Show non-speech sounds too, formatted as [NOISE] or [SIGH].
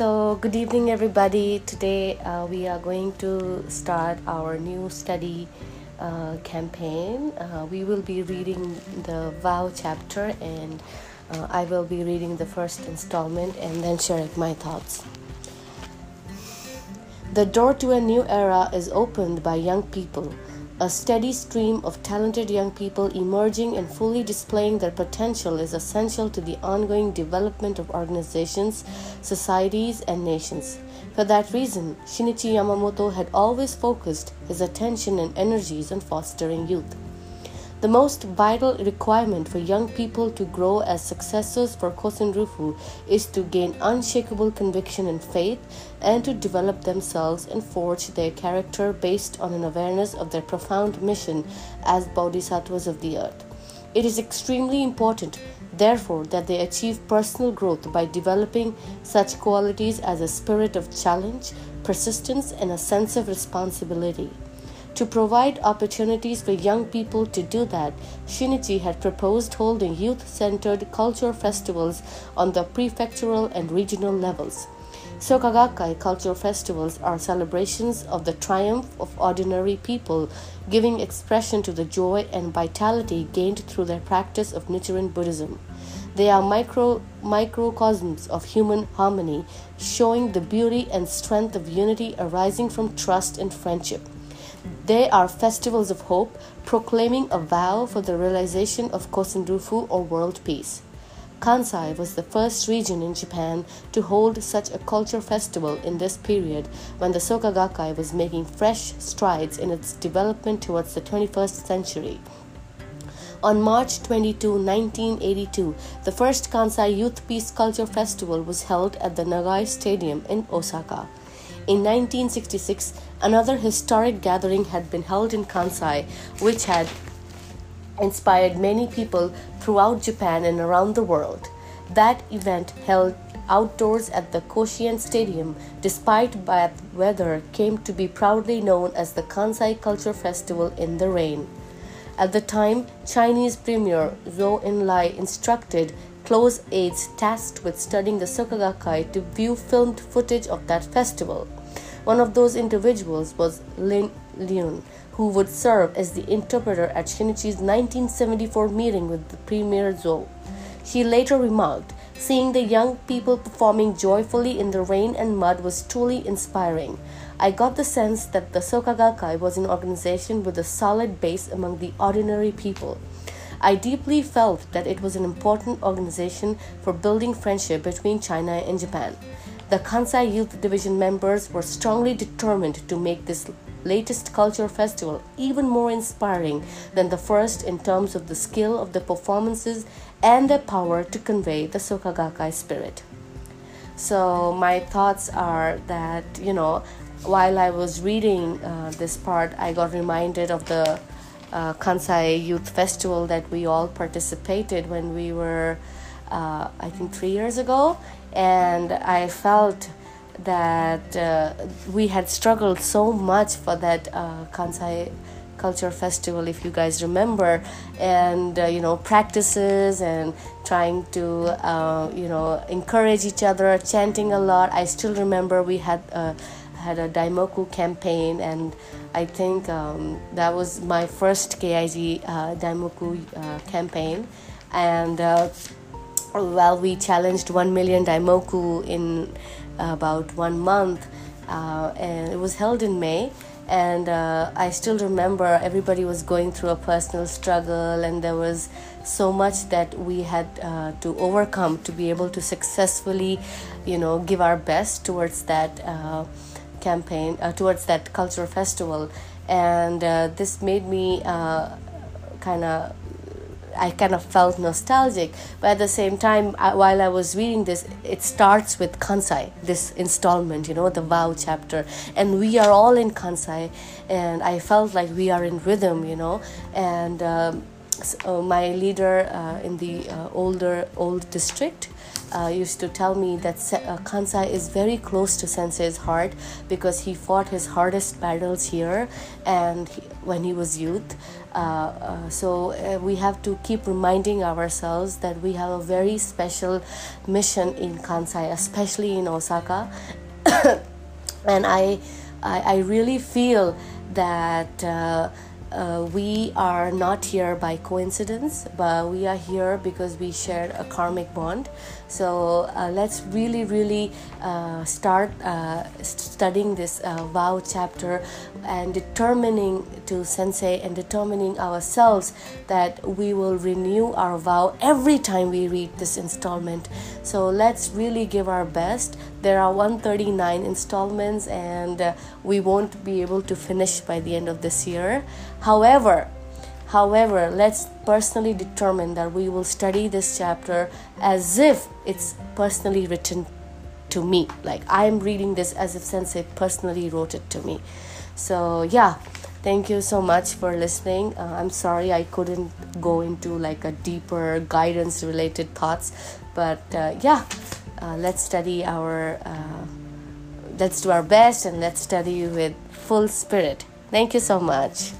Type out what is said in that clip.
So, good evening, everybody. Today uh, we are going to start our new study uh, campaign. Uh, we will be reading the vow chapter, and uh, I will be reading the first installment and then sharing my thoughts. The door to a new era is opened by young people a steady stream of talented young people emerging and fully displaying their potential is essential to the ongoing development of organizations, societies, and nations. For that reason, Shinichi Yamamoto had always focused his attention and energies on fostering youth. The most vital requirement for young people to grow as successors for Kosen Rufu is to gain unshakable conviction and faith and to develop themselves and forge their character based on an awareness of their profound mission as bodhisattvas of the earth. It is extremely important, therefore, that they achieve personal growth by developing such qualities as a spirit of challenge, persistence, and a sense of responsibility. To provide opportunities for young people to do that, Shinichi had proposed holding youth centered culture festivals on the prefectural and regional levels. Soka Gakkai cultural festivals are celebrations of the triumph of ordinary people, giving expression to the joy and vitality gained through their practice of Nichiren Buddhism. They are micro, microcosms of human harmony, showing the beauty and strength of unity arising from trust and friendship. They are festivals of hope, proclaiming a vow for the realization of Kosenrufu or world peace. Kansai was the first region in Japan to hold such a culture festival in this period when the Soka Gakkai was making fresh strides in its development towards the 21st century. On March 22, 1982, the first Kansai Youth Peace Culture Festival was held at the Nagai Stadium in Osaka. In 1966, another historic gathering had been held in Kansai, which had inspired many people throughout Japan and around the world. That event, held outdoors at the Koshien Stadium, despite bad weather, came to be proudly known as the Kansai Culture Festival in the Rain. At the time, Chinese Premier Zhou Enlai instructed close aides tasked with studying the Soka Gakkai to view filmed footage of that festival. One of those individuals was Lin Liyun, who would serve as the interpreter at Shinichi's 1974 meeting with the Premier Zhou. She later remarked, Seeing the young people performing joyfully in the rain and mud was truly inspiring. I got the sense that the Soka Gakkai was an organization with a solid base among the ordinary people. I deeply felt that it was an important organization for building friendship between China and Japan. The Kansai Youth Division members were strongly determined to make this latest culture festival even more inspiring than the first in terms of the skill of the performances and their power to convey the Soka Gakkai spirit. So, my thoughts are that, you know, while I was reading uh, this part, I got reminded of the uh, Kansai Youth Festival that we all participated when we were, uh, I think, three years ago and I felt that uh, we had struggled so much for that uh, Kansai culture festival if you guys remember and uh, you know practices and trying to uh, you know encourage each other chanting a lot. I still remember we had uh, had a daimoku campaign and i think um, that was my first KIG uh, daimoku uh, campaign. And uh, well, we challenged 1 million daimoku in about one month, uh, and it was held in May. And uh, I still remember everybody was going through a personal struggle, and there was so much that we had uh, to overcome to be able to successfully, you know, give our best towards that uh, campaign, uh, towards that cultural festival. And uh, this made me kind of I kind of felt nostalgic. But at the same time, I, while I was reading this, it starts with Kansai, this installment, you know, the vow chapter. And we are all in Kansai, and I felt like we are in rhythm, you know. And um, so my leader uh, in the uh, older old district uh, used to tell me that uh, Kansai is very close to Sensei's heart because he fought his hardest battles here and he, when he was youth. Uh, uh, so we have to keep reminding ourselves that we have a very special mission in Kansai, especially in Osaka. [COUGHS] and I, I, I, really feel that uh, we are not here by coincidence, but we are here because we share a karmic bond. So uh, let's really, really uh, start uh, studying this uh, vow chapter and determining to sensei and determining ourselves that we will renew our vow every time we read this installment. So let's really give our best. There are 139 installments, and uh, we won't be able to finish by the end of this year. However, However, let's personally determine that we will study this chapter as if it's personally written to me. Like I'm reading this as if Sensei personally wrote it to me. So, yeah, thank you so much for listening. Uh, I'm sorry I couldn't go into like a deeper guidance related thoughts, but uh, yeah, uh, let's study our, uh, let's do our best and let's study with full spirit. Thank you so much.